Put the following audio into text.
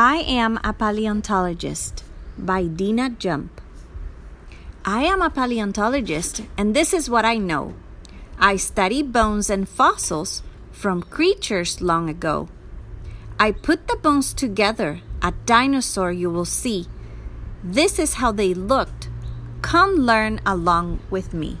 I am a paleontologist by Dina Jump. I am a paleontologist, and this is what I know. I study bones and fossils from creatures long ago. I put the bones together, a dinosaur you will see. This is how they looked. Come learn along with me.